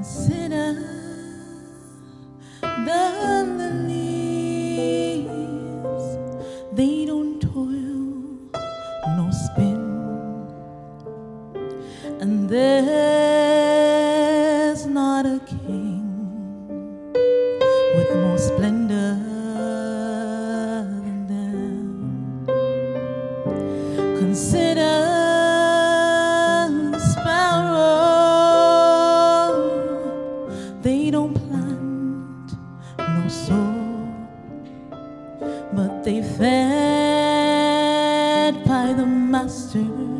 Consider the lilies, they don't toil nor spin, and there's not a king with more splendor than them. Consider. plant, no soul, but they fed by the master.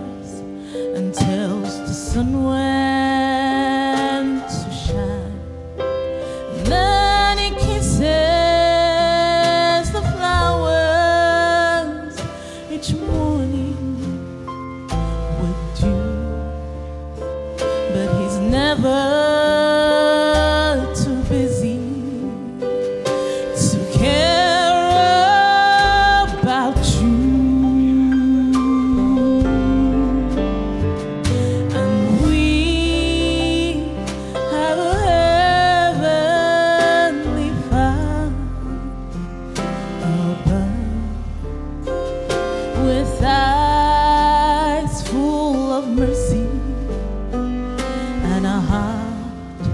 morning would do, but he's never. eyes full of mercy and a heart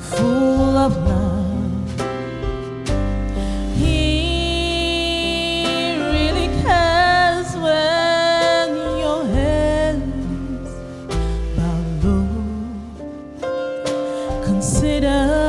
full of love. He really cares when your hands bow low. Consider.